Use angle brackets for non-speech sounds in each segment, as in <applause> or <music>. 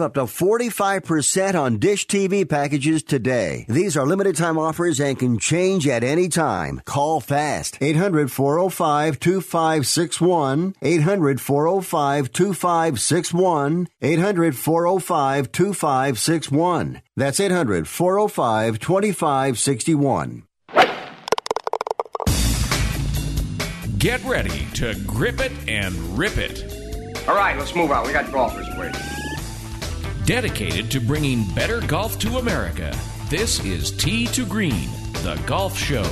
up to 45% on Dish TV packages today. These are limited time offers and can change at any time. Call fast. 800 405 2561. 800 405 2561. 800 405 2561. That's 800 405 2561. Get ready to grip it and rip it. All right, let's move on. We got golfers waiting. Dedicated to bringing better golf to America, this is Tee to Green, the golf show.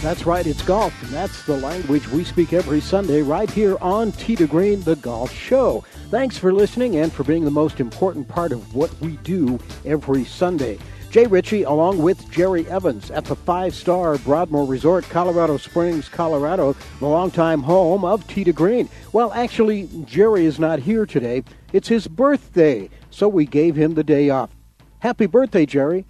That's right, it's golf, and that's the language we speak every Sunday right here on Tee to Green, the golf show. Thanks for listening and for being the most important part of what we do every Sunday. Jay Ritchie, along with Jerry Evans, at the five star Broadmoor Resort, Colorado Springs, Colorado, the longtime home of to Green. Well, actually, Jerry is not here today. It's his birthday, so we gave him the day off. Happy birthday, Jerry.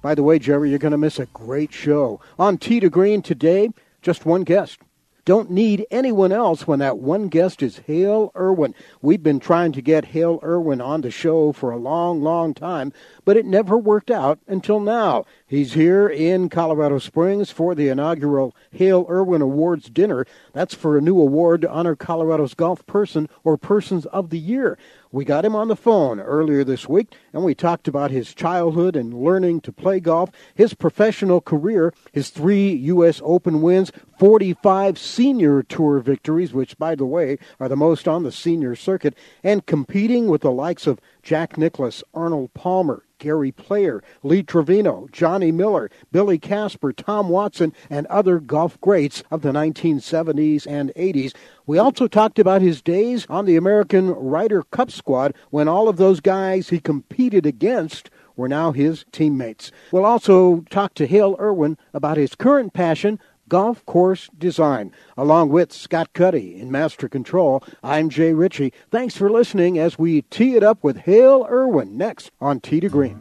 By the way, Jerry, you're going to miss a great show. On Tee to Green today, just one guest. Don't need anyone else when that one guest is Hale Irwin. We've been trying to get Hale Irwin on the show for a long, long time, but it never worked out until now. He's here in Colorado Springs for the inaugural Hale Irwin Awards dinner. That's for a new award to honor Colorado's golf person or persons of the year. We got him on the phone earlier this week, and we talked about his childhood and learning to play golf, his professional career, his three U.S. Open wins, 45 senior tour victories, which, by the way, are the most on the senior circuit, and competing with the likes of Jack Nicklaus, Arnold Palmer, Gary Player, Lee Trevino, Johnny Miller, Billy Casper, Tom Watson, and other golf greats of the 1970s and 80s. We also talked about his days on the American Ryder Cup squad when all of those guys he competed against were now his teammates. We'll also talk to Hale Irwin about his current passion golf course design. Along with Scott Cuddy in Master Control, I'm Jay Ritchie. Thanks for listening as we tee it up with Hale Irwin next on Tee to Green.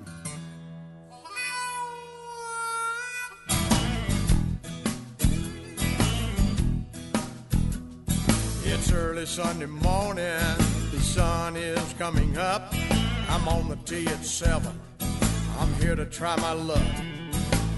It's early Sunday morning, the sun is coming up. I'm on the tee at seven. I'm here to try my luck.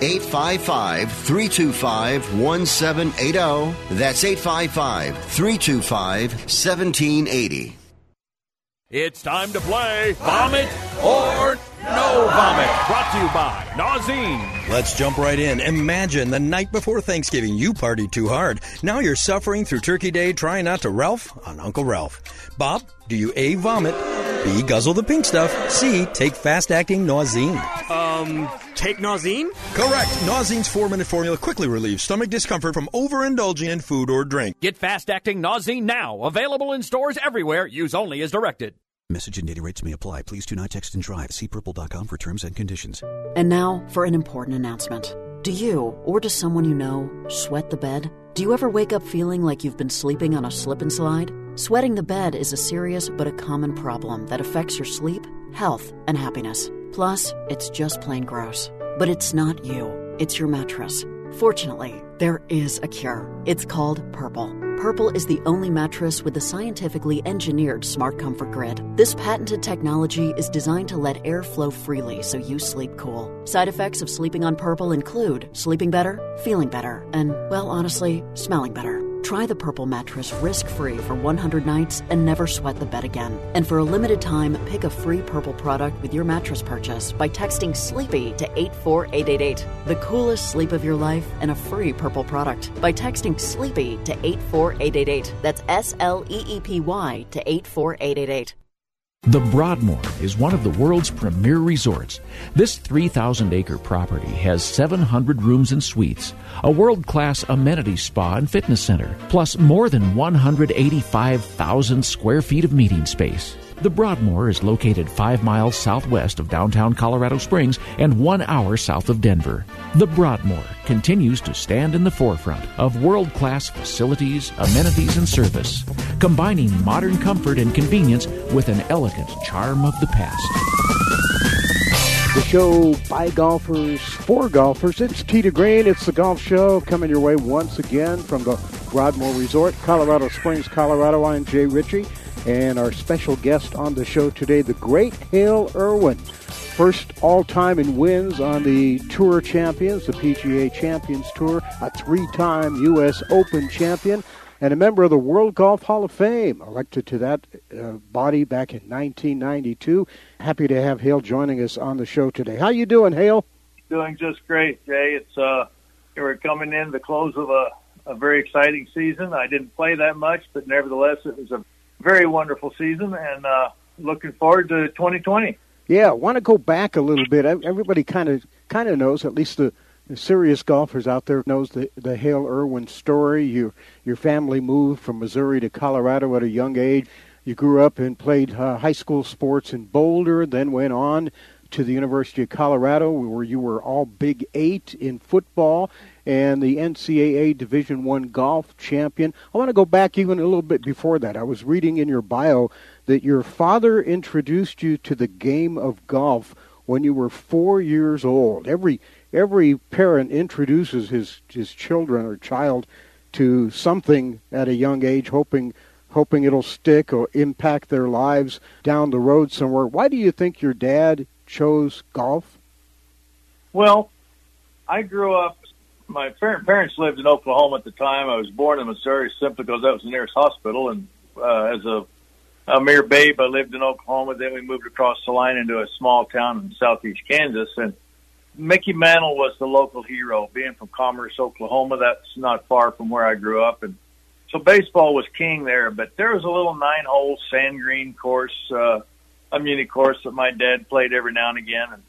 855 325 1780. That's 855 325 1780. It's time to play Vomit or No Vomit, brought to you by Nauzene. Let's jump right in. Imagine the night before Thanksgiving you partied too hard. Now you're suffering through Turkey Day trying not to Ralph on Uncle Ralph. Bob, do you A, vomit, B, guzzle the pink stuff, C, take fast-acting Nauzene? Um, take Nauzene? Correct. Nauzene's four-minute formula quickly relieves stomach discomfort from overindulging in food or drink. Get fast-acting Nauzene now. Available in stores everywhere. Use only as directed. Message and data rates may apply. Please do not text and drive. See purple.com for terms and conditions. And now for an important announcement. Do you, or does someone you know, sweat the bed? Do you ever wake up feeling like you've been sleeping on a slip and slide? Sweating the bed is a serious but a common problem that affects your sleep, health, and happiness. Plus, it's just plain gross. But it's not you, it's your mattress. Fortunately, there is a cure. It's called Purple. Purple is the only mattress with a scientifically engineered smart comfort grid. This patented technology is designed to let air flow freely so you sleep cool. Side effects of sleeping on Purple include sleeping better, feeling better, and, well, honestly, smelling better. Try the Purple mattress risk free for 100 nights and never sweat the bed again. And for a limited time, pick a free Purple product with your mattress purchase by texting SLEEPY to 84888. The coolest sleep of your life and a free Purple product by texting SLEEPY to 84888. That's S L E E P Y to 84888. The Broadmoor is one of the world's premier resorts. This 3,000 acre property has 700 rooms and suites, a world class amenity spa and fitness center, plus more than 185,000 square feet of meeting space. The Broadmoor is located five miles southwest of downtown Colorado Springs and one hour south of Denver. The Broadmoor continues to stand in the forefront of world class facilities, amenities, and service, combining modern comfort and convenience with an elegant charm of the past. The show by golfers for golfers. It's to Green. It's the golf show coming your way once again from the Broadmoor Resort, Colorado Springs, Colorado. I'm Jay Ritchie. And our special guest on the show today, the great Hale Irwin. First all time in wins on the Tour Champions, the PGA Champions Tour, a three time U.S. Open champion, and a member of the World Golf Hall of Fame, elected to that uh, body back in 1992. Happy to have Hale joining us on the show today. How you doing, Hale? Doing just great, Jay. It's uh, we're coming in the close of a, a very exciting season. I didn't play that much, but nevertheless, it was a very wonderful season, and uh, looking forward to 2020. Yeah, I want to go back a little bit. Everybody kind of kind of knows, at least the, the serious golfers out there knows the the Hale Irwin story. You your family moved from Missouri to Colorado at a young age. You grew up and played uh, high school sports in Boulder, then went on to the University of Colorado, where you were all Big Eight in football and the NCAA Division One golf champion. I want to go back even a little bit before that. I was reading in your bio that your father introduced you to the game of golf when you were four years old. Every every parent introduces his his children or child to something at a young age, hoping hoping it'll stick or impact their lives down the road somewhere. Why do you think your dad chose golf? Well, I grew up my parents lived in Oklahoma at the time. I was born in Missouri simply because that was the nearest hospital. And uh, as a, a mere babe, I lived in Oklahoma. Then we moved across the line into a small town in southeast Kansas. And Mickey Mantle was the local hero. Being from Commerce, Oklahoma, that's not far from where I grew up. And so baseball was king there. But there was a little nine-hole sand green course, uh, a muni course that my dad played every now and again. And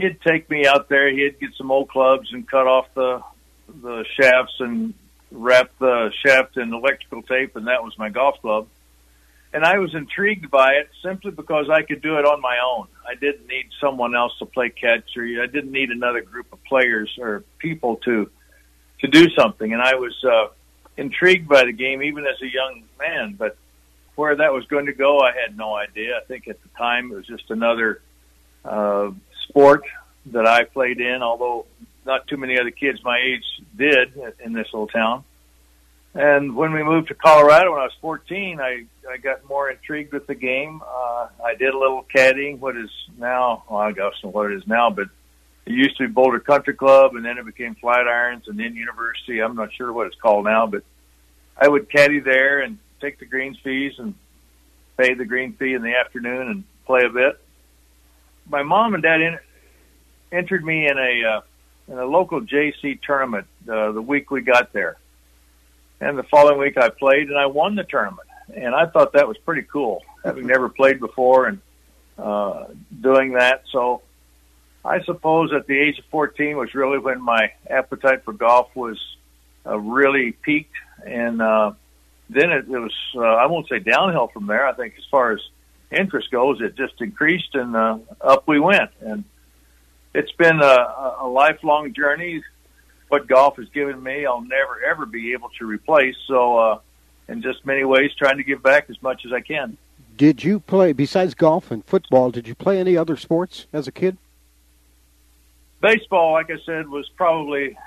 he'd take me out there. He'd get some old clubs and cut off the the shafts and wrap the shaft in electrical tape, and that was my golf club. And I was intrigued by it simply because I could do it on my own. I didn't need someone else to play catch, or I didn't need another group of players or people to to do something. And I was uh, intrigued by the game, even as a young man. But where that was going to go, I had no idea. I think at the time it was just another uh, sport that I played in, although not too many other kids my age did in this little town. And when we moved to Colorado when I was 14, I, I got more intrigued with the game. Uh, I did a little caddying, what is now, well, I don't know what it is now, but it used to be Boulder Country Club, and then it became Flatirons, and then University. I'm not sure what it's called now, but I would caddy there and take the greens fees and pay the green fee in the afternoon and play a bit my mom and dad in, entered me in a uh, in a local JC tournament uh, the week we got there, and the following week I played and I won the tournament, and I thought that was pretty cool, having <laughs> never played before and uh, doing that. So I suppose at the age of 14 was really when my appetite for golf was uh, really peaked, and uh, then it, it was uh, I won't say downhill from there. I think as far as interest goes, it just increased and uh, up we went. And it's been a, a lifelong journey. What golf has given me, I'll never ever be able to replace. So, uh, in just many ways, trying to give back as much as I can. Did you play besides golf and football? Did you play any other sports as a kid? Baseball, like I said, was probably,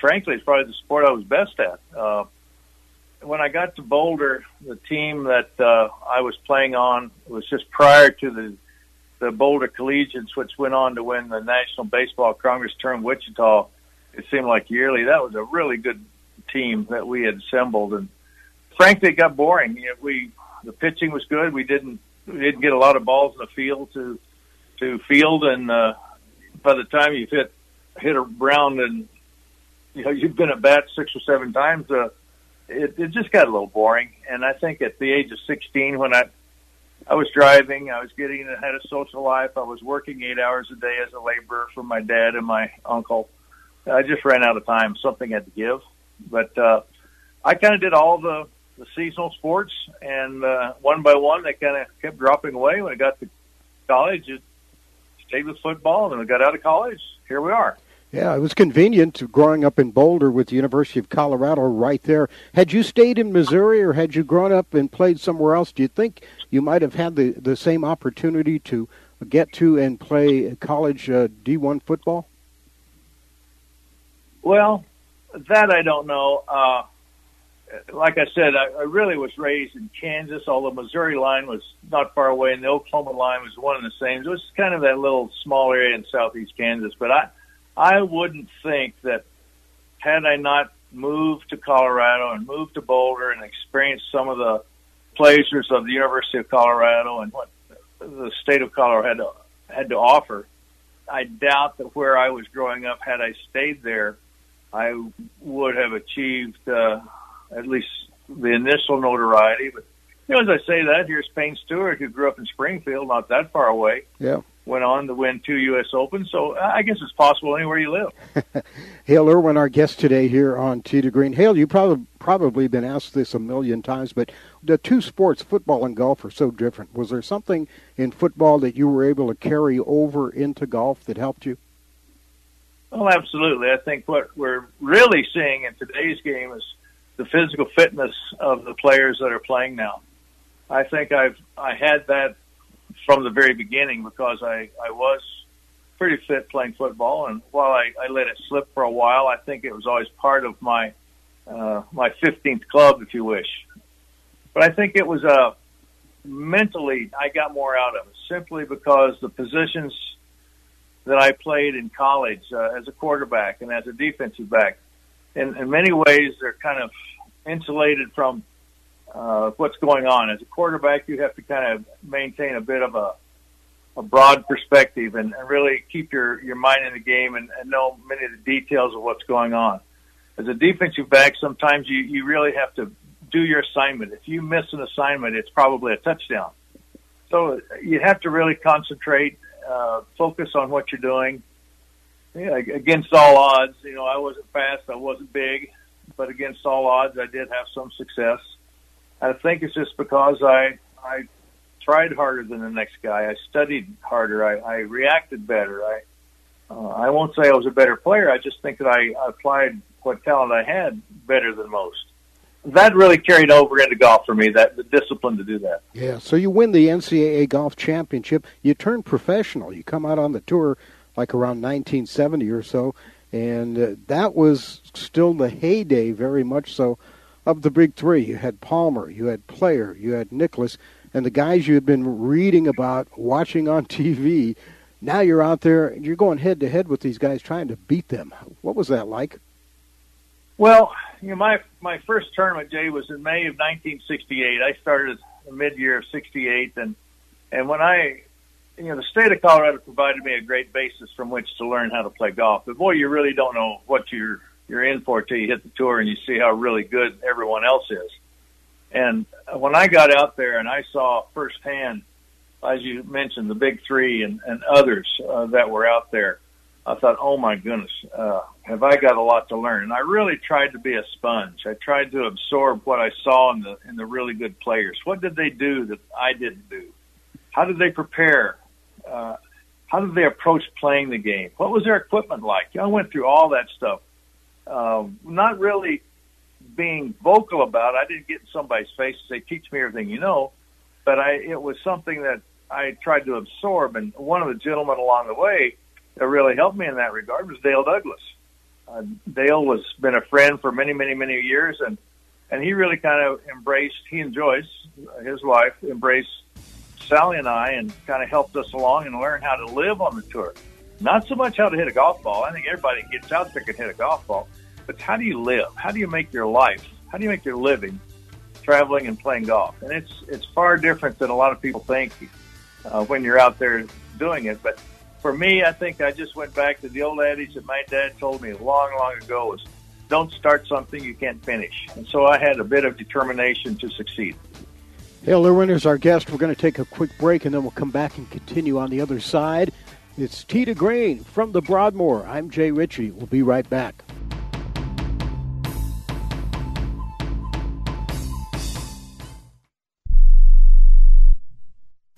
frankly, it's probably the sport I was best at. Uh, when I got to Boulder, the team that uh, I was playing on was just prior to the the Boulder Collegians, which went on to win the National Baseball Congress Tournament Wichita. It seemed like yearly. That was a really good team that we had assembled, and frankly, it got boring. You know, we the pitching was good. We didn't we didn't get a lot of balls in the field to to field, and uh, by the time you hit hit a round and you know you've been at bat six or seven times, uh, it, it just got a little boring. And I think at the age of 16, when I I was driving, I was getting had a social life. I was working eight hours a day as a laborer for my dad and my uncle. I just ran out of time. Something had to give, but uh, I kind of did all the the seasonal sports, and uh, one by one, they kind of kept dropping away. When I got to college, it stayed with football, and when I got out of college, here we are. Yeah, it was convenient growing up in Boulder with the University of Colorado right there. Had you stayed in Missouri or had you grown up and played somewhere else, do you think you might have had the, the same opportunity to get to and play college uh, D1 football? Well, that I don't know. Uh, like I said, I, I really was raised in Kansas, although Missouri line was not far away, and the Oklahoma line was one and the same. It was kind of that little small area in southeast Kansas. But I, I wouldn't think that had I not moved to Colorado and moved to Boulder and experienced some of the pleasures of the University of Colorado and what the state of Colorado had to, had to offer, I doubt that where I was growing up, had I stayed there, I would have achieved uh, at least the initial notoriety. But you know, as I say that, here's Payne Stewart, who grew up in Springfield, not that far away. Yeah went on to win two U.S. Opens. So uh, I guess it's possible anywhere you live. <laughs> Hale Irwin, our guest today here on Tee to Green. Hale, you've probably probably been asked this a million times, but the two sports, football and golf, are so different. Was there something in football that you were able to carry over into golf that helped you? Well, absolutely. I think what we're really seeing in today's game is the physical fitness of the players that are playing now. I think I've I had that from the very beginning because I, I was pretty fit playing football. And while I, I let it slip for a while, I think it was always part of my, uh, my 15th club, if you wish. But I think it was, uh, mentally, I got more out of it simply because the positions that I played in college uh, as a quarterback and as a defensive back, in, in many ways, they're kind of insulated from uh, what's going on. As a quarterback, you have to kind of maintain a bit of a, a broad perspective and, and really keep your, your mind in the game and, and know many of the details of what's going on. As a defensive back, sometimes you, you really have to do your assignment. If you miss an assignment, it's probably a touchdown. So you have to really concentrate, uh, focus on what you're doing. Yeah, against all odds, you know, I wasn't fast, I wasn't big, but against all odds, I did have some success I think it's just because I I tried harder than the next guy. I studied harder. I, I reacted better. I uh, I won't say I was a better player. I just think that I applied what talent I had better than most. That really carried over into golf for me. That the discipline to do that. Yeah. So you win the NCAA golf championship. You turn professional. You come out on the tour like around 1970 or so, and uh, that was still the heyday, very much so of the big three. You had Palmer, you had Player, you had Nicklaus, and the guys you had been reading about, watching on <laughs> TV. Now you're out there, you're going head to head with these guys, trying to beat them. What was that like? Well, you know, my my first tournament, Jay, was in May of 1968. I started mid year of '68, and and when I you know, the state of Colorado provided me a great basis from which to learn how to play golf. But boy, you really don't know what you're you're in for till you hit the tour and you see how really good everyone else is. And when I got out there and I saw firsthand, as you mentioned, the big three and, and others uh, that were out there, I thought, oh my goodness, uh, have I got a lot to learn? And I really tried to be a sponge. I tried to absorb what I saw in the in the really good players. What did they do that I didn't do? How did they prepare? Uh, how did they approach playing the game? What was their equipment like? I went through all that stuff. Uh, not really being vocal about it. I didn't get in somebody's face and say, "Teach me everything you know," but I it was something that I tried to absorb. And one of the gentlemen along the way that really helped me in that regard was Dale Douglas. Uh, Dale was been a friend for many, many, many years, and and he really kind of embraced. He and Joyce, his wife, embraced Sally and I, and kind of helped us along and learn how to live on the tour. Not so much how to hit a golf ball. I think everybody gets out there can hit a golf ball, but how do you live? How do you make your life? How do you make your living traveling and playing golf? And it's it's far different than a lot of people think uh, when you're out there doing it. But for me, I think I just went back to the old adage that my dad told me long, long ago was don't start something you can't finish. And so I had a bit of determination to succeed. Hale Irwin is our guest. We're going to take a quick break and then we'll come back and continue on the other side. It's Tee to Green from the Broadmoor. I'm Jay Ritchie. We'll be right back.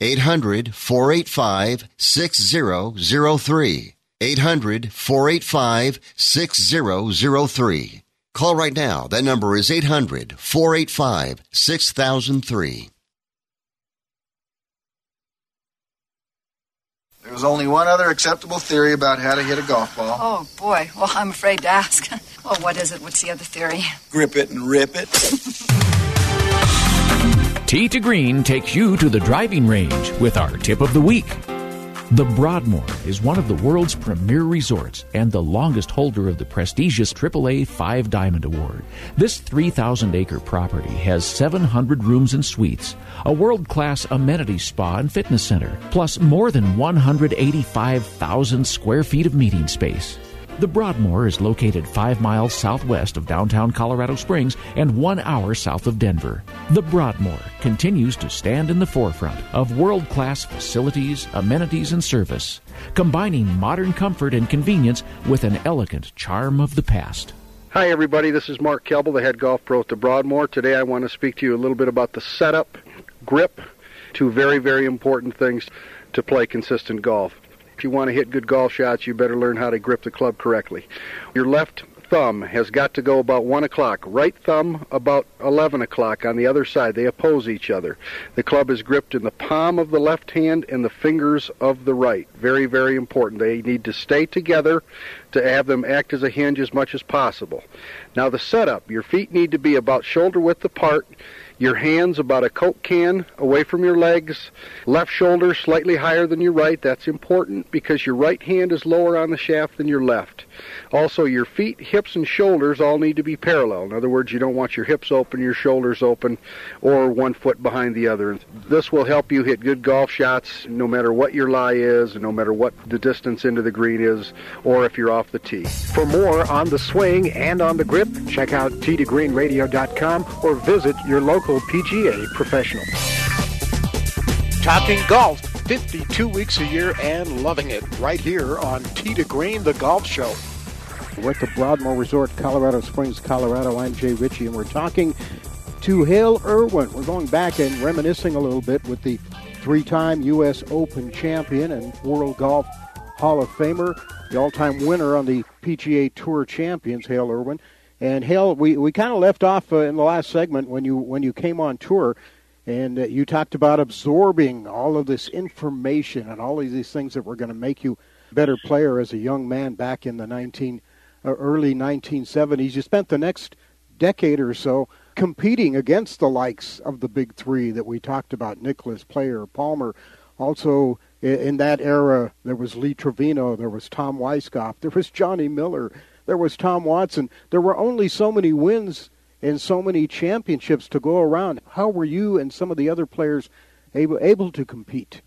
800 485 6003. 800 485 6003. Call right now. That number is 800 485 6003. There's only one other acceptable theory about how to hit a golf ball. Oh, boy. Well, I'm afraid to ask. <laughs> well, what is it? What's the other theory? Grip it and rip it. <laughs> Tee to Green takes you to the driving range with our tip of the week. The Broadmoor is one of the world's premier resorts and the longest holder of the prestigious AAA Five Diamond Award. This 3,000 acre property has 700 rooms and suites, a world class amenity spa and fitness center, plus more than 185,000 square feet of meeting space. The Broadmoor is located five miles southwest of downtown Colorado Springs and one hour south of Denver. The Broadmoor continues to stand in the forefront of world class facilities, amenities, and service, combining modern comfort and convenience with an elegant charm of the past. Hi, everybody. This is Mark Kelble, the head golf pro at the Broadmoor. Today I want to speak to you a little bit about the setup, grip, two very, very important things to play consistent golf. If you want to hit good golf shots, you better learn how to grip the club correctly. Your left thumb has got to go about 1 o'clock. Right thumb about 11 o'clock on the other side. They oppose each other. The club is gripped in the palm of the left hand and the fingers of the right. Very, very important. They need to stay together to have them act as a hinge as much as possible. Now, the setup your feet need to be about shoulder width apart your hands about a Coke can away from your legs. Left shoulder slightly higher than your right. That's important because your right hand is lower on the shaft than your left. Also, your feet, hips, and shoulders all need to be parallel. In other words, you don't want your hips open, your shoulders open, or one foot behind the other. This will help you hit good golf shots no matter what your lie is, no matter what the distance into the green is, or if you're off the tee. For more on the swing and on the grip, check out tee2greenradio.com or visit your local PGA professional. Talking golf 52 weeks a year and loving it right here on to Green, the golf show. We're at the Broadmoor Resort, Colorado Springs, Colorado. I'm Jay Ritchie, and we're talking to Hale Irwin. We're going back and reminiscing a little bit with the three time U.S. Open champion and World Golf Hall of Famer, the all time winner on the PGA Tour Champions, Hale Irwin. And Hale, we, we kind of left off uh, in the last segment when you when you came on tour and uh, you talked about absorbing all of this information and all of these things that were going to make you a better player as a young man back in the 19 uh, early 1970s. You spent the next decade or so competing against the likes of the big three that we talked about: Nicklaus, Player, Palmer. Also, in that era, there was Lee Trevino, there was Tom Weiskopf, there was Johnny Miller, there was Tom Watson. There were only so many wins and so many championships to go around. How were you and some of the other players able able to compete?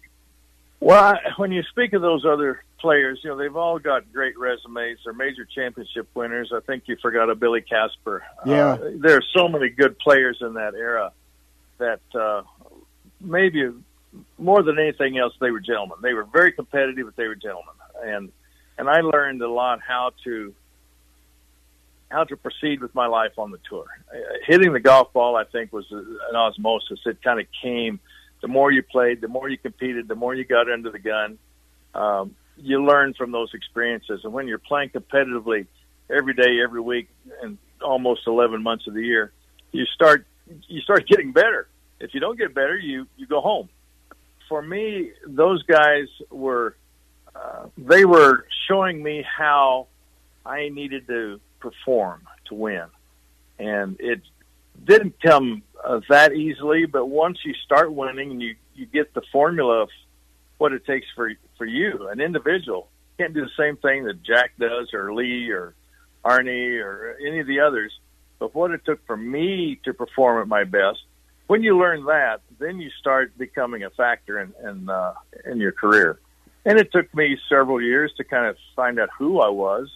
Well, I, when you speak of those other players, you know they've all got great resumes. They're major championship winners. I think you forgot a Billy Casper. Yeah, uh, there are so many good players in that era that uh, maybe more than anything else, they were gentlemen. They were very competitive, but they were gentlemen. And and I learned a lot how to how to proceed with my life on the tour. Uh, hitting the golf ball, I think, was an osmosis. It kind of came. The more you played, the more you competed, the more you got under the gun. Um, you learn from those experiences, and when you're playing competitively every day, every week, and almost 11 months of the year, you start you start <laughs> getting better. If you don't get better, you you go home. For me, those guys were uh, they were showing me how I needed to perform to win. And it didn't come uh, that easily, but once you start winning and you, you get the formula of what it takes for for you, an individual, you can't do the same thing that Jack does or Lee or Arnie or any of the others. But what it took for me to perform at my best, when you learn that, then you start becoming a factor in in, uh, in your career. And it took me several years to kind of find out who I was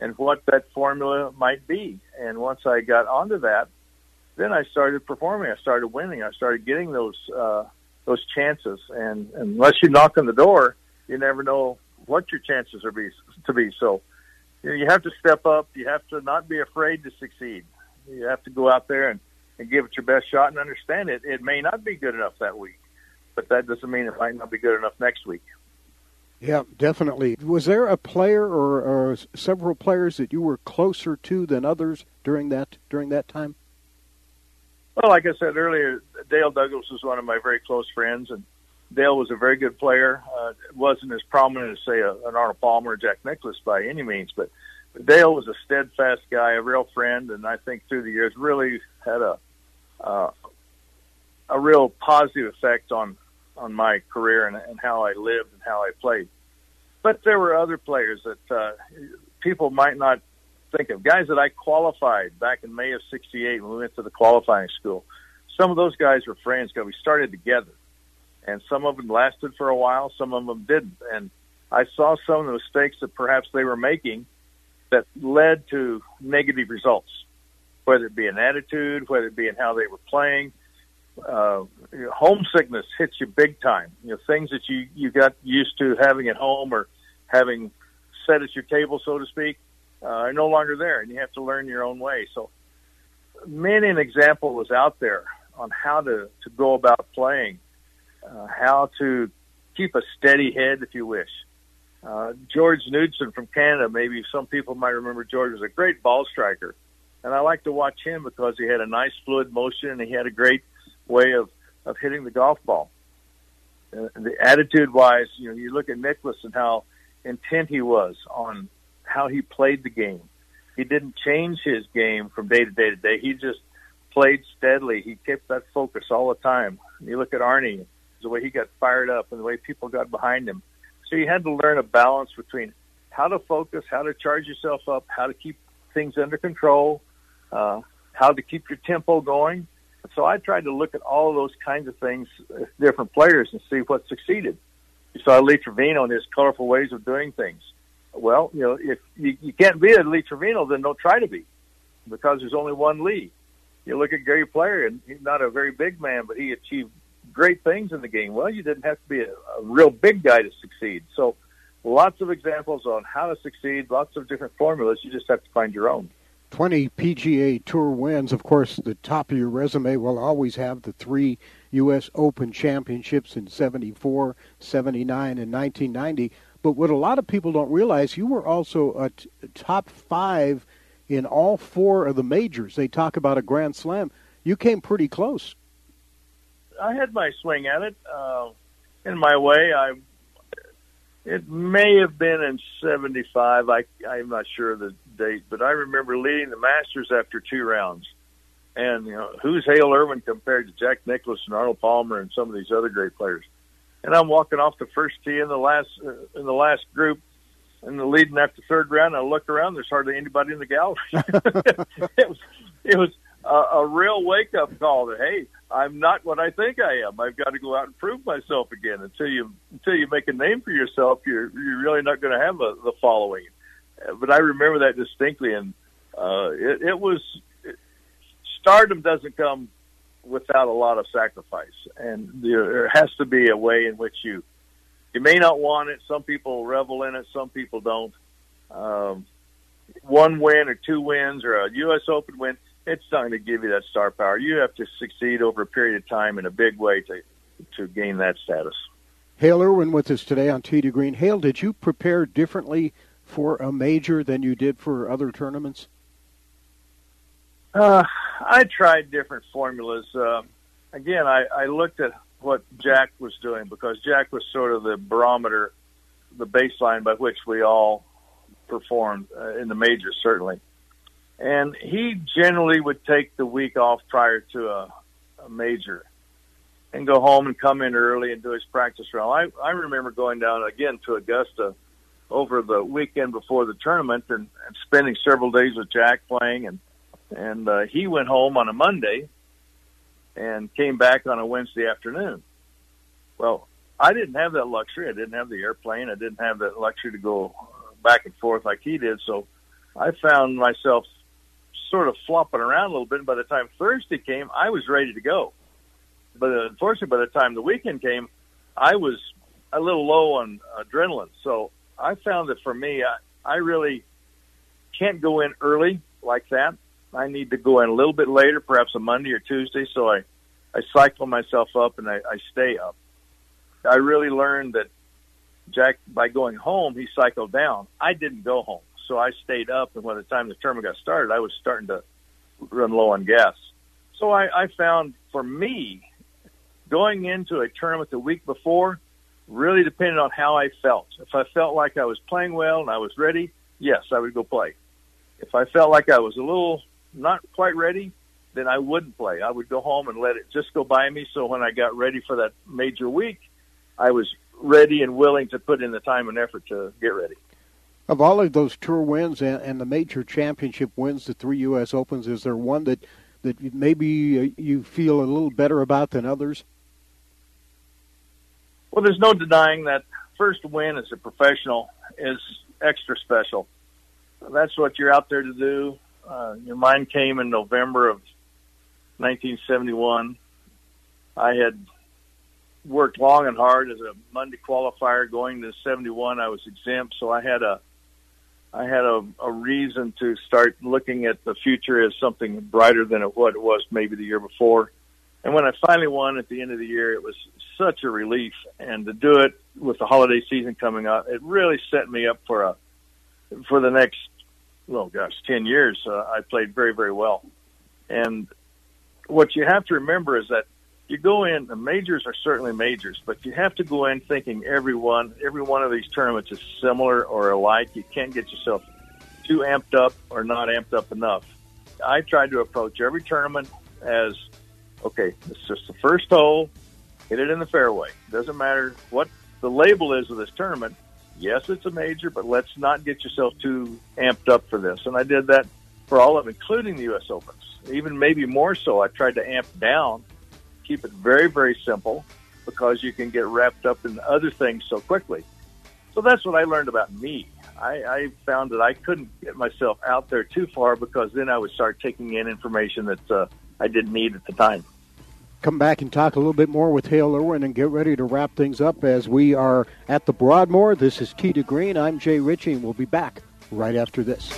and what that formula might be. And once I got onto that, then I started performing. I started winning. I started getting those uh, those chances. And, and unless you knock on the door, you never know what your chances are be to be. So you, know, you have to step up. You have to not be afraid to succeed. You have to go out there and, and give it your best shot and understand it. It may not be good enough that week, but that doesn't mean it might not be good enough next week. Yeah, definitely. Was there a player or, or, several players that you were closer to than others during that during that time? Well, like I said earlier, Dale Douglas was one of my very close friends, and Dale was a very good player. Uh, wasn't as prominent as say a, an Arnold Palmer or Jack Nicklaus by any means, but, Dale was a steadfast guy, a real friend, and I think through the years really had a uh, a real positive effect on on my career and, and how I lived and how I played. But there were other players that uh, people might not think of. Guys that I qualified back in May of '68 when we went to the qualifying school. Some of those guys were friends because we started together, and some of them lasted for a while, some of them didn't. And I saw some of the mistakes that perhaps they were making that led to negative results, whether it be an attitude, whether it be in how they were playing. Uh, homesickness hits you big time. You know, things that you, you got used to having at home or having set at your table, so to speak, uh, are no longer there, and you have to learn your own way. So, many an example was out there on how to, to go about playing, uh, how to keep a steady head, if you wish. Uh, George Knudson from Canada, maybe some people might remember George was a great ball striker. And I like to watch him because he had a nice fluid motion and he had a great way of, of hitting the golf ball. Uh, the attitude wise, you know, you look at Nicklaus and how intent he was on how he played the game. He didn't change his game from day to day to day. He just played steadily. He kept that focus all the time. You look at Arnie, the way he got fired up and the way people got behind him. So you had to learn a balance between how to focus, how to charge yourself up, how to keep things under control, uh, how to keep your tempo going. So I tried to look at all those kinds of things, uh, different players, and see what succeeded. You saw Lee Trevino and his colorful ways of doing things. Well, you know, if you, you can't be a Lee Trevino, then don't try to be, because there's only one Lee. You look at Gary Player, and he's not a very big man, but he achieved great things in the game. Well, you didn't have to be a, a real big guy to succeed. So, lots of examples on how to succeed, lots of different formulas. You just have to find your own. 20 PGA Tour wins. Of course, the top of your resume will always have the three U.S. Open championships in 74, 79, and 1990. But what a lot of people don't realize, you were also a t- top five in all four of the majors. They talk about a Grand Slam. You came pretty close. I had my swing at it. Uh, in my way, I it may have been in '75. I I'm not sure the date, but I remember leading the Masters after two rounds. And you know, who's Hale Irwin compared to Jack Nicklaus and Arnold Palmer and some of these other great players? And I'm walking off the first tee in the last uh, in the last group, and the leading after third round. I look around. There's hardly anybody in the gallery. <laughs> it was it was a, a real wake up call that hey, I'm not what I think I am. I've got to go out and prove myself again. Until you until you make a name for yourself, you're you're really not going to have a, the following. But I remember that distinctly, and uh, it, it was it, stardom doesn't come without a lot of sacrifice, and there has to be a way in which you you may not want it. Some people revel in it, some people don't. Um, one win or two wins or a U.S. Open win it's not going to give you that star power. You have to succeed over a period of time in a big way to to gain that status. Hale Irwin with us today on to Green. Hale, did you prepare differently for a major than you did for other tournaments? Uh, I tried different formulas. Uh, again, I, I looked at what Jack was doing because Jack was sort of the barometer, the baseline by which we all performed uh, in the majors, certainly and he generally would take the week off prior to a, a major and go home and come in early and do his practice round. I I remember going down again to Augusta over the weekend before the tournament and, and spending several days with Jack playing and and uh, he went home on a Monday and came back on a Wednesday afternoon. Well, I didn't have that luxury. I didn't have the airplane. I didn't have that luxury to go back and forth like he did. So I found myself sort of flopping around a little bit. And by the time Thursday came, I was ready to go. But unfortunately, by the time the weekend came, I was a little low on adrenaline. So I found that for me, I, I really can't go in early like that. I need to go in a little bit later, perhaps a Monday or Tuesday. So I, I cycle myself up and I, I stay up. I really learned that Jack, by going home, he cycled down. I didn't go home so I stayed up. And by the time the tournament got started, I was starting to run low on gas. So I, I found for me, going into a tournament the week before really depended on how I felt. If I felt like I was playing well and I was ready, yes, I would go play. If I felt like I was a little not quite ready, then I wouldn't play. I would go home and let it just go by me. So when I got ready for that major week, I was ready and willing to put in the time and effort to get ready. Of all of those tour wins and, and the major championship wins, the three U.S. Opens, is there one that that maybe uh, you feel a little better about than others? Well, there's no denying that first win as a professional is extra special. That's what you're out there to do. Uh, your mind came in November of 1971. I had worked long and hard as a Monday qualifier going to 71. I was exempt, so I had a I had a, a reason to start looking at the future as something brighter than it, what it was maybe the year before. And when I finally won at the end of the year, it was such a relief. And to do it with the holiday season coming up, it really set me up for a for the next, oh gosh, ten years. Uh, I played very very well. And what you have to remember is that you go in, the majors are certainly majors, but you have to go in thinking every one, every one of these tournaments is similar or alike. You can't get yourself too amped up or not amped up enough. I tried to approach every tournament as, okay, it's just the first hole, hit it in the fairway. Doesn't matter what the label is of this tournament. Yes, it's a major, but let's not get yourself too amped up for this. And I did that for all of, including the U.S. Opens. Even maybe more so, I tried to amp down keep it very, very simple because you can get wrapped up in other things so quickly. So that's what I learned about me. I, I found that I couldn't get myself out there too far because then I would start taking in information that uh, I didn't need at the time. Come back and talk a little bit more with Hale Irwin and get ready to wrap things up as we are at the Broadmoor. This is to Green. I'm Jay Ritchie, and we'll be back right after this.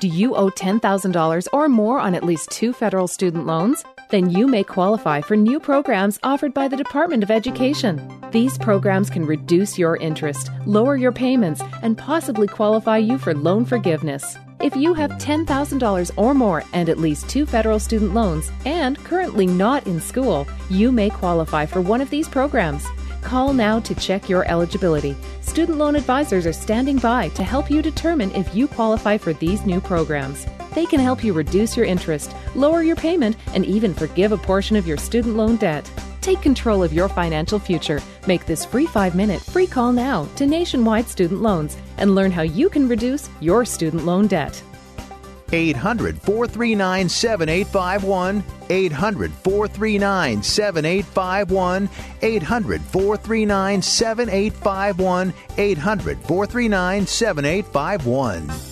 Do you owe $10,000 or more on at least two federal student loans? Then you may qualify for new programs offered by the Department of Education. These programs can reduce your interest, lower your payments, and possibly qualify you for loan forgiveness. If you have $10,000 or more and at least two federal student loans and currently not in school, you may qualify for one of these programs. Call now to check your eligibility. Student loan advisors are standing by to help you determine if you qualify for these new programs. They can help you reduce your interest, lower your payment, and even forgive a portion of your student loan debt. Take control of your financial future. Make this free five minute free call now to Nationwide Student Loans and learn how you can reduce your student loan debt. 800 439 7851. 800 439 7851. 800 439 7851. 800 439 7851.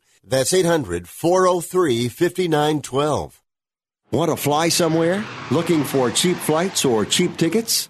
That's 800 403 5912. Want to fly somewhere? Looking for cheap flights or cheap tickets?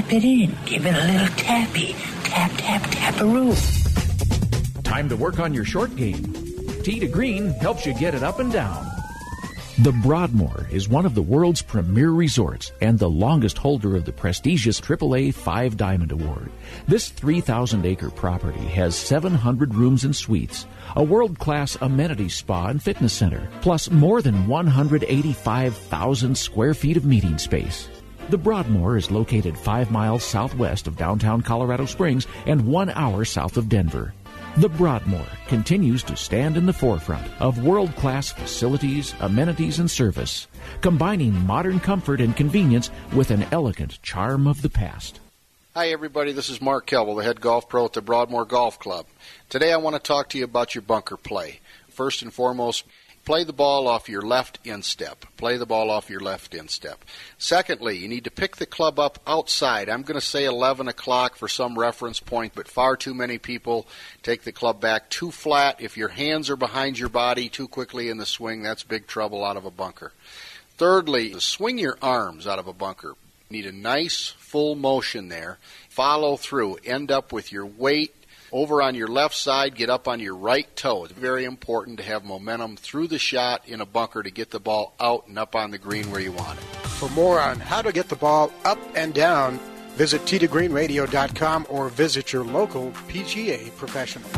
tap it in. Give it a little tappy. Tap, tap, tap a roof. Time to work on your short game. Tee to Green helps you get it up and down. The Broadmoor is one of the world's premier resorts and the longest holder of the prestigious AAA Five Diamond Award. This 3,000 acre property has 700 rooms and suites, a world class amenity spa and fitness center, plus more than 185,000 square feet of meeting space. The Broadmoor is located five miles southwest of downtown Colorado Springs and one hour south of Denver. The Broadmoor continues to stand in the forefront of world class facilities, amenities, and service, combining modern comfort and convenience with an elegant charm of the past. Hi, everybody. This is Mark Kelble, the head golf pro at the Broadmoor Golf Club. Today, I want to talk to you about your bunker play. First and foremost, play the ball off your left instep. Play the ball off your left instep. Secondly, you need to pick the club up outside. I'm going to say 11 o'clock for some reference point, but far too many people take the club back too flat. If your hands are behind your body too quickly in the swing, that's big trouble out of a bunker. Thirdly, swing your arms out of a bunker. You need a nice full motion there. Follow through. End up with your weight over on your left side, get up on your right toe. It's very important to have momentum through the shot in a bunker to get the ball out and up on the green where you want it. For more on how to get the ball up and down, visit tgreenradio.com or visit your local PGA professional.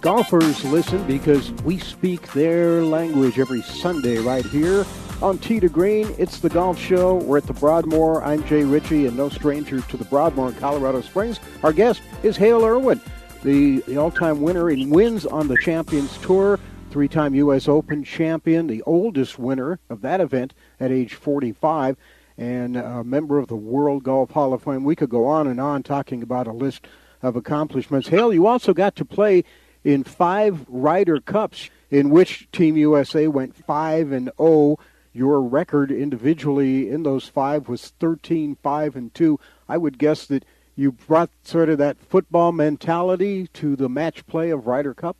Golfers listen because we speak their language every Sunday right here on Tee to Green. It's the Golf Show. We're at the Broadmoor. I'm Jay Ritchie, and no stranger to the Broadmoor in Colorado Springs. Our guest is Hale Irwin, the, the all-time winner in wins on the Champions Tour, three-time U.S. Open champion, the oldest winner of that event at age 45, and a member of the World Golf Hall of Fame. We could go on and on talking about a list of accomplishments. Hale, you also got to play in five Ryder Cups, in which Team USA went 5 and 0 your record individually in those five was 13 5 and 2. I would guess that you brought sort of that football mentality to the match play of Ryder Cup.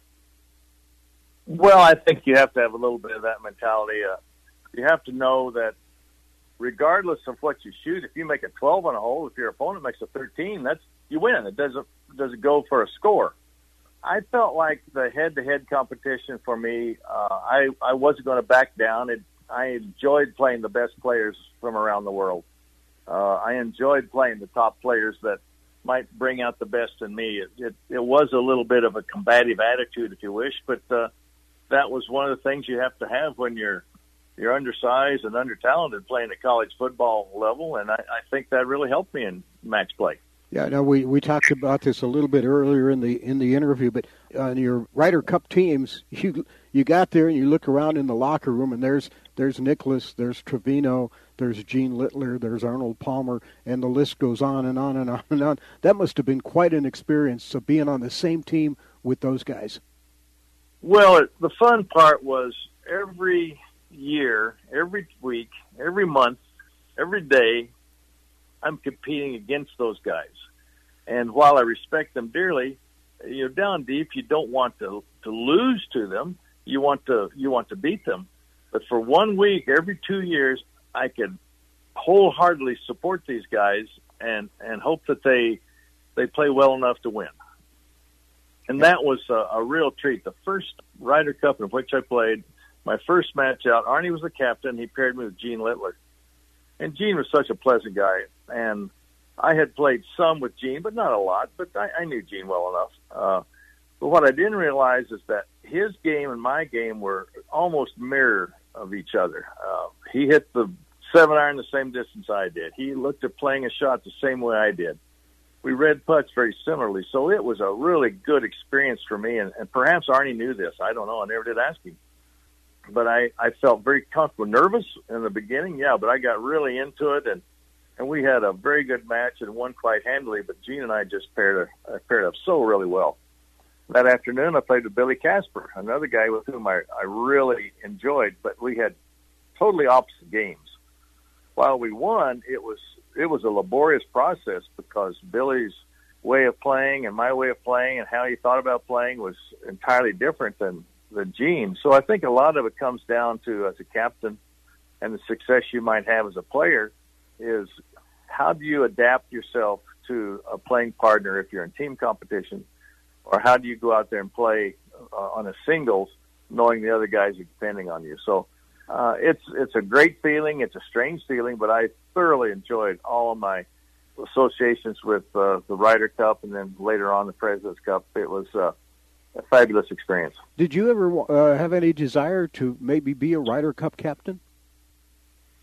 Well, I think you have to have a little bit of that mentality. Uh, you have to know that regardless of what you shoot, if you make a 12 on a hole, if your opponent makes a 13, that's you win. It doesn't doesn't go for a score. I felt like the head-to-head competition for me, uh, I I wasn't going to back down. It I enjoyed playing the best players from around the world. Uh, I enjoyed playing the top players that might bring out the best in me. It, it, it was a little bit of a combative attitude, if you wish, but uh, that was one of the things you have to have when you're you're undersized and undertalented playing at college football level, and I, I think that really helped me in match play. Yeah, no, we, we talked about this a little bit earlier in the in the interview, but on your Ryder Cup teams, <laughs> you you got there and you look around in the locker room, and there's there's Nicklaus, there's Trevino, there's Gene Littler, there's Arnold Palmer, and the list goes on and on and on and on. That must have been quite an experience of being on the same team with those guys. Well, the fun part was every year, every week, every month, every day, I'm competing against those guys. And while I respect them dearly, you know, down deep, you don't want to to lose to them. You want to you want to beat them. But for one week every two years, I could wholeheartedly support these guys and and hope that they they play well enough to win. And that was a, a real treat. The first Ryder Cup in which I played, my first match out, Arnie was the captain. He paired me with Gene Littler, and Gene was such a pleasant guy. And I had played some with Gene, but not a lot. But I, I knew Gene well enough. Uh, but what I didn't realize is that his game and my game were almost mirror of each other. Uh, he hit the seven iron the same distance I did. He looked at playing a shot the same way I did. We read putts very similarly, so it was a really good experience for me. And, and perhaps Arnie knew this. I don't know. I never did ask him, but I I felt very comfortable. Nervous in the beginning, yeah, but I got really into it, and and we had a very good match and won quite handily. But Gene and I just paired uh, paired up so really well. That afternoon, I played with Billy Casper, another guy with whom I, I really enjoyed, but we had totally opposite games. While we won, it was it was a laborious process because Billy's way of playing and my way of playing and how he thought about playing was entirely different than the Gene. So I think a lot of it comes down to as a captain and the success you might have as a player is how do you adapt yourself to a playing partner if you're in team competition, or how do you go out there and play uh, on a singles knowing the other guys are depending on you. So uh, it's it's a great feeling. It's a strange feeling, but I thoroughly enjoyed all of my associations with uh, the Ryder Cup and then later on the President's Cup. It was uh, a fabulous experience. Did you ever uh, have any desire to maybe be a Ryder Cup captain?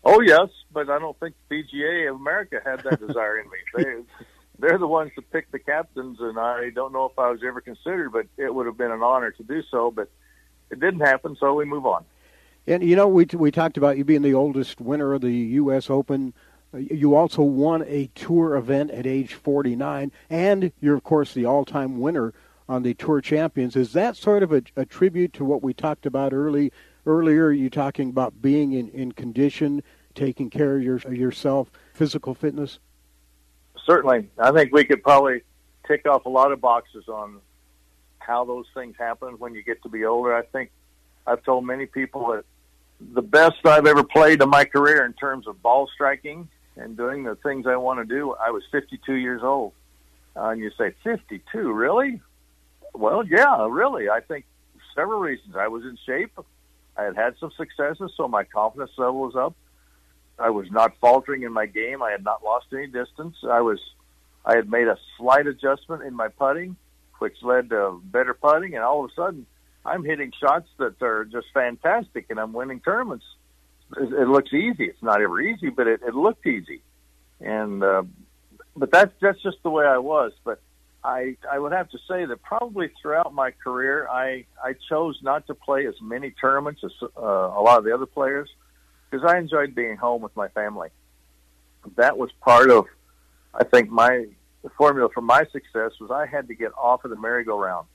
Oh yes, but I don't think PGA of America had that desire in me. They <laughs> they're the ones that pick the captains, and I don't know if I was ever considered, but it would have been an honor to do so. But it didn't happen, so we move on. And you know, we we talked about you being the oldest winner of the U.S. Open. Uh, you also won a tour event at age 49, and you're of course the all-time winner on the Tour Champions. Is that sort of a, a tribute to what we talked about early earlier? You talking about being in, in condition, taking care of your, yourself, physical fitness. Certainly, I think we could probably tick off a lot of boxes on how those things happen when you get to be older. I think I've told many people that the best I've ever played in my career in terms of ball striking and doing the things I want to do, I was 52 years old. Uh, and you say, 52, really? Well, yeah, really. I think several reasons. I was in shape. I had had some successes, so my confidence level was up. I was not faltering in my game. I had not lost any distance. I was, I had made a slight adjustment in my putting, which led to better putting, and all of a sudden, I'm hitting shots that are just fantastic, and I'm winning tournaments. It, it looks easy. It's not ever easy, but it, it looked easy, and uh, but that's that's just the way I was. But I I would have to say that probably throughout my career, I I chose not to play as many tournaments as uh, a lot of the other players because I enjoyed being home with my family. That was part of, I think, my the formula for my success was I had to get off of the merry-go-round.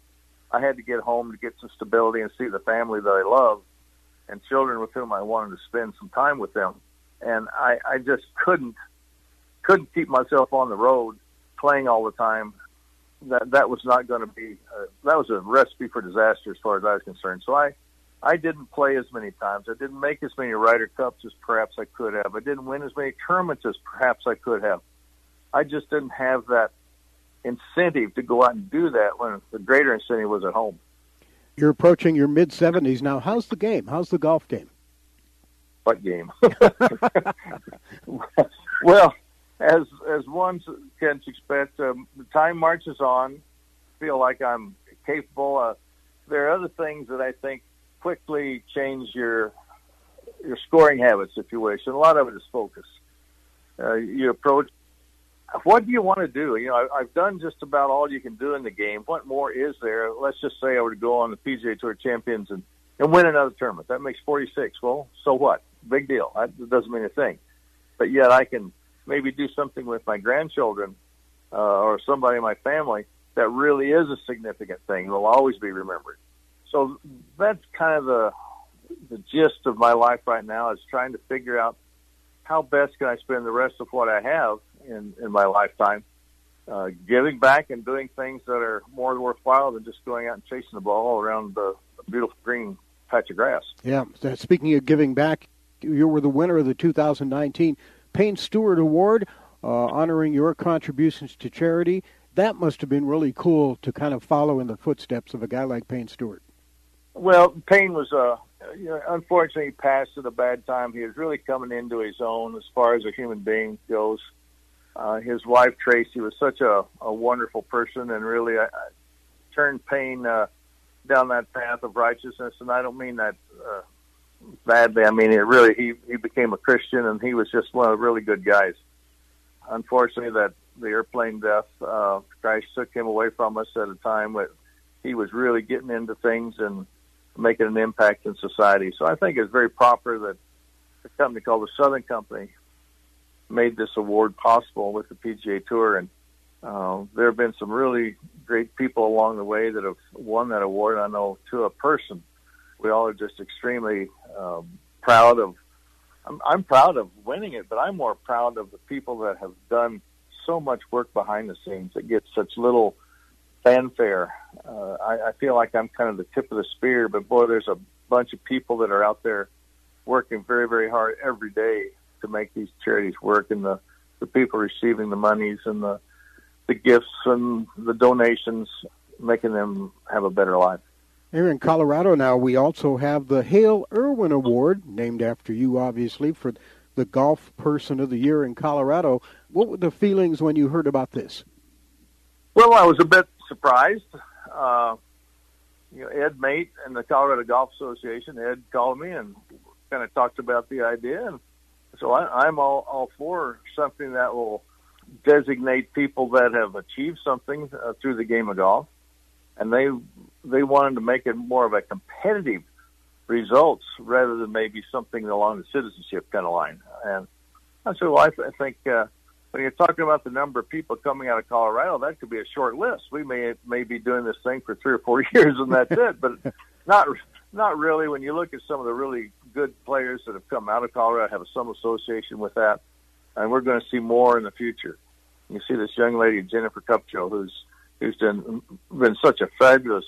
I had to get home to get some stability and see the family that I love and children with whom I wanted to spend some time with them. And I, I just couldn't couldn't keep myself on the road playing all the time. That that was not going to be uh, that was a recipe for disaster as far as I was concerned. So I I didn't play as many times. I didn't make as many Ryder Cups as perhaps I could have. I didn't win as many tournaments as perhaps I could have. I just didn't have that incentive to go out and do that when the greater incentive was at home. You're approaching your mid 70s now. How's the game? How's the golf game? What game? <laughs> well, as as one can expect, um, the time marches on. I feel like I'm capable. Uh, there are other things that I think quickly change your your scoring habits, if you wish. And a lot of it is focus. Uh, you approach what do you want to do? You know, I, I've done just about all you can do in the game. What more is there? Let's just say I were to go on the PGA Tour Champions and, and win another tournament. That makes 46. Well, so what? Big deal. That doesn't mean a thing. But yet I can maybe do something with my grandchildren uh, or somebody in my family that really is a significant thing. Will always be remembered. So that's kind of the the gist of my life right now is trying to figure out how best can I spend the rest of what I have in, in my lifetime, uh, giving back and doing things that are more worthwhile than just going out and chasing the ball around the beautiful green patch of grass. Yeah. Speaking of giving back, you were the winner of the 2019 Payne Stewart Award, uh, honoring your contributions to charity. That must have been really cool to kind of follow in the footsteps of a guy like Payne Stewart. Well, Payne was. Uh, you know, unfortunately, passed at a bad time. He was really coming into his own as far as a human being goes. Uh, his wife Tracy was such a, a wonderful person, and really I, I turned Payne uh, down that path of righteousness. And I don't mean that uh, badly. I mean it really. He he became a Christian, and he was just one of the really good guys. Unfortunately, that the airplane death uh, crash took him away from us at a time that he was really getting into things and making an impact in society. So I think it's very proper that a company called the Southern Company made this award possible with the PGA Tour, and uh, there have been some really great people along the way that have won that award. I know to a person, we all are just extremely um, proud of. I'm, I'm proud of winning it, but I'm more proud of the people that have done so much work behind the scenes that get such little fanfare. Uh, I, I feel like I'm kind of the tip of the spear, but boy, there's a bunch of people that are out there working very, very hard every day to make these charities work, and the the people receiving the monies and the the gifts and the donations, making them have a better life. Here in Colorado now, we also have the Hale Irwin Award, named after you, obviously, for the Golf Person of the Year in Colorado. What were the feelings when you heard about this? Well, I was a bit surprised. Uh, you know, Ed Mate and the Colorado Golf Association, Ed called me and kind of talked about the idea, and so I, I'm all, all for something that will designate people that have achieved something uh, through the game of golf, and they they wanted to make it more of a competitive results rather than maybe something along the citizenship kind of line. And I said, well, I, th- I think uh, when you're talking about the number of people coming out of Colorado, that could be a short list. We may may be doing this thing for three or four <laughs> years and that's it, but not not really. When you look at some of the really good players that have come out of Colorado, have some association with that, and we're going to see more in the future. You see this young lady Jennifer Kupcho, who's who's been been such a fabulous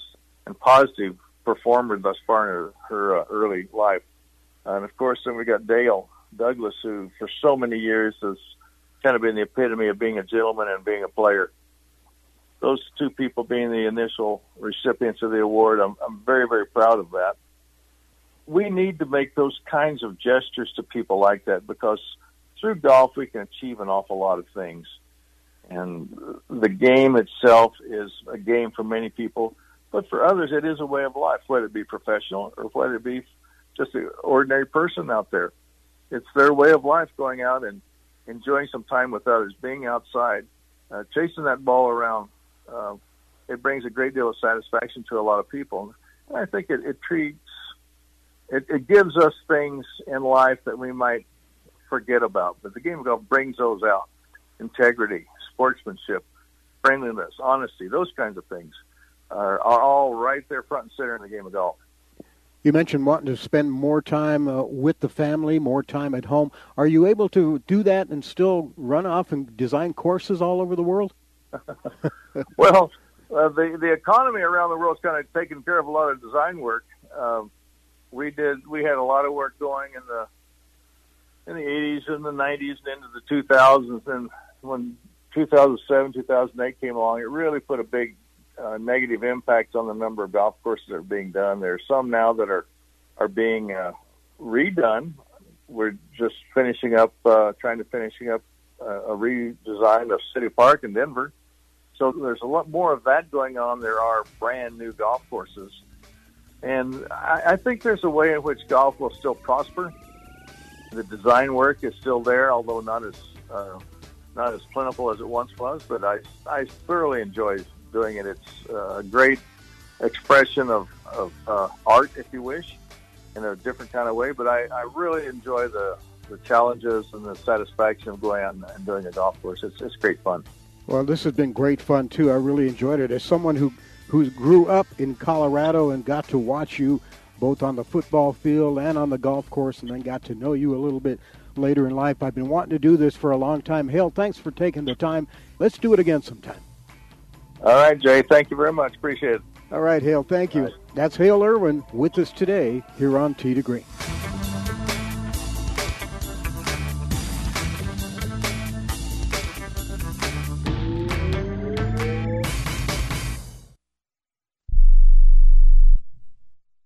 and positive performer thus far in her, her uh, early life, and of course then we got Dale Douglas, who for so many years has kind of been the epitome of being a gentleman and being a player. Those two people being the initial recipients of the award, I'm, I'm very, very proud of that. We need to make those kinds of gestures to people like that because through golf we can achieve an awful lot of things. And the game itself is a game for many people, but for others it is a way of life, whether it be professional or whether it be just an ordinary person out there. It's their way of life going out and enjoying some time with others, being outside, uh, chasing that ball around. Uh, it brings a great deal of satisfaction to a lot of people. And I think it, it treats, it, it gives us things in life that we might forget about. But the game of golf brings those out integrity, sportsmanship, friendliness, honesty, those kinds of things are, are all right there front and center in the game of golf. You mentioned wanting to spend more time uh, with the family, more time at home. Are you able to do that and still run off and design courses all over the world? <laughs> well, uh, the the economy around the world's kind of taken care of a lot of design work. Um, we did we had a lot of work going in the in the 80s and the 90s and into the 2000s, and when 2007 2008 came along, it really put a big uh, negative impacts on the number of golf courses that are being done. There are some now that are are being uh, redone. We're just finishing up, uh, trying to finishing up uh, a redesign of City Park in Denver. So there's a lot more of that going on. There are brand new golf courses, and I, I think there's a way in which golf will still prosper. The design work is still there, although not as uh, not as plentiful as it once was. But I I thoroughly enjoy doing it. It's uh, a great expression of, of uh, art, if you wish, in a different kind of way. But I, I really enjoy the, the challenges and the satisfaction of going out and, and doing a golf course. It's, it's great fun. Well, this has been great fun too. I really enjoyed it. As someone who who grew up in Colorado and got to watch you both on the football field and on the golf course, and then got to know you a little bit later in life, I've been wanting to do this for a long time. Hale, thanks for taking the time. Let's do it again sometime. All right, Jay. Thank you very much. Appreciate it. All right, Hale. Thank you. Right. That's Hale Irwin with us today here on Tee to Green.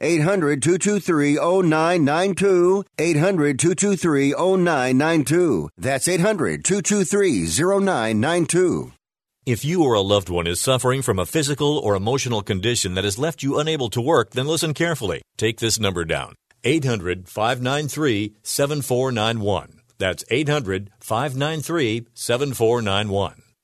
800 223 0992. 800 223 0992. That's 800 223 0992. If you or a loved one is suffering from a physical or emotional condition that has left you unable to work, then listen carefully. Take this number down 800 593 7491. That's 800 593 7491.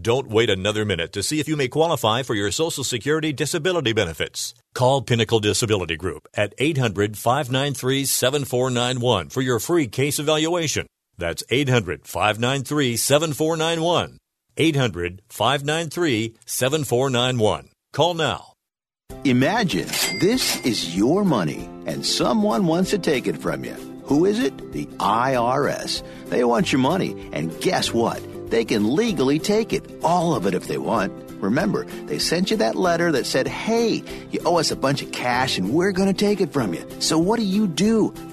Don't wait another minute to see if you may qualify for your Social Security disability benefits. Call Pinnacle Disability Group at 800 593 7491 for your free case evaluation. That's 800 593 7491. 800 593 7491. Call now. Imagine this is your money and someone wants to take it from you. Who is it? The IRS. They want your money, and guess what? They can legally take it, all of it if they want. Remember, they sent you that letter that said, hey, you owe us a bunch of cash and we're going to take it from you. So what do you do?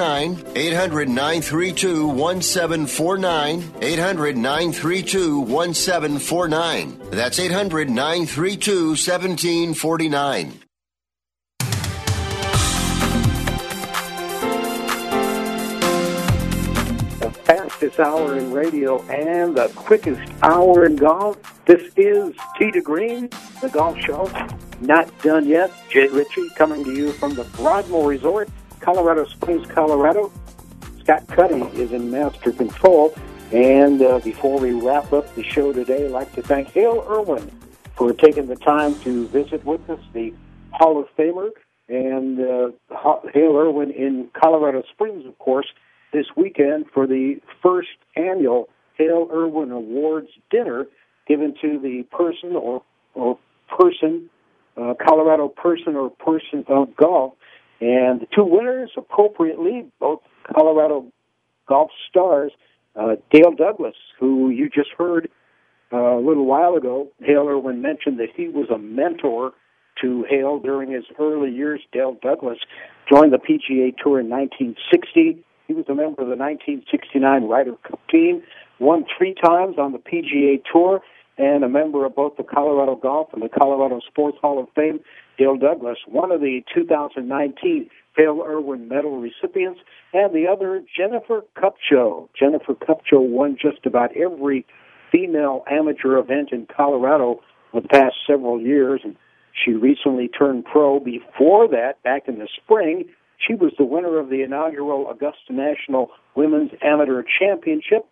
800 932 1749. 800 932 1749. That's 800 932 1749. The fastest hour in radio and the quickest hour in golf. This is to Green, the golf show. Not done yet. Jay Ritchie coming to you from the Broadmoor Resort, Colorado Springs, Colorado. Scott Cuddy is in master control. And uh, before we wrap up the show today, I'd like to thank Hale Irwin for taking the time to visit with us, the Hall of Famer, and uh, Hale Irwin in Colorado Springs, of course, this weekend for the first annual Hale Irwin Awards dinner given to the person or, or person, uh, Colorado person or person of golf. And the two winners, appropriately, both Colorado golf stars, uh, Dale Douglas, who you just heard uh, a little while ago. Hale Irwin mentioned that he was a mentor to Hale during his early years. Dale Douglas joined the PGA Tour in 1960. He was a member of the 1969 Ryder Cup team, won three times on the PGA Tour, and a member of both the Colorado Golf and the Colorado Sports Hall of Fame. Dale Douglas, one of the 2019 Hale Irwin Medal recipients, and the other, Jennifer Kupcho. Jennifer Kupcho won just about every female amateur event in Colorado for the past several years, and she recently turned pro. Before that, back in the spring, she was the winner of the inaugural Augusta National Women's Amateur Championship.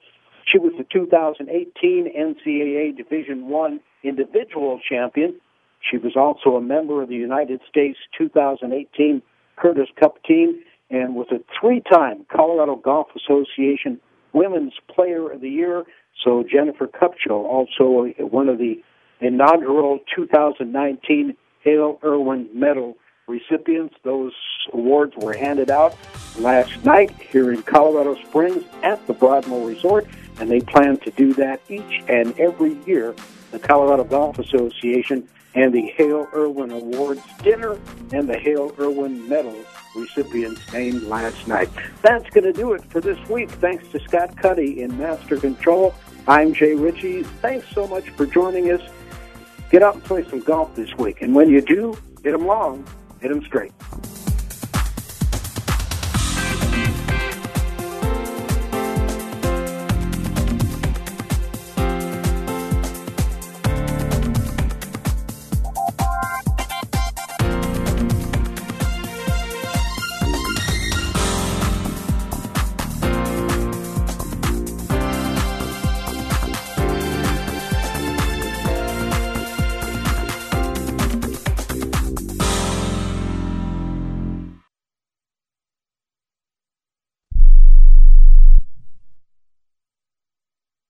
She was the 2018 NCAA Division One individual champion. She was also a member of the United States 2018 Curtis Cup team and was a three-time Colorado Golf Association Women's Player of the Year. So Jennifer Kupcho, also one of the inaugural 2019 Hale Irwin Medal recipients. Those awards were handed out last night here in Colorado Springs at the Broadmoor Resort, and they plan to do that each and every year. The Colorado Golf Association and the Hale Irwin Awards dinner and the Hale Irwin Medal recipients named last night. That's going to do it for this week. Thanks to Scott Cuddy in Master Control. I'm Jay Ritchie. Thanks so much for joining us. Get out and play some golf this week. And when you do, hit them long. Hit them straight.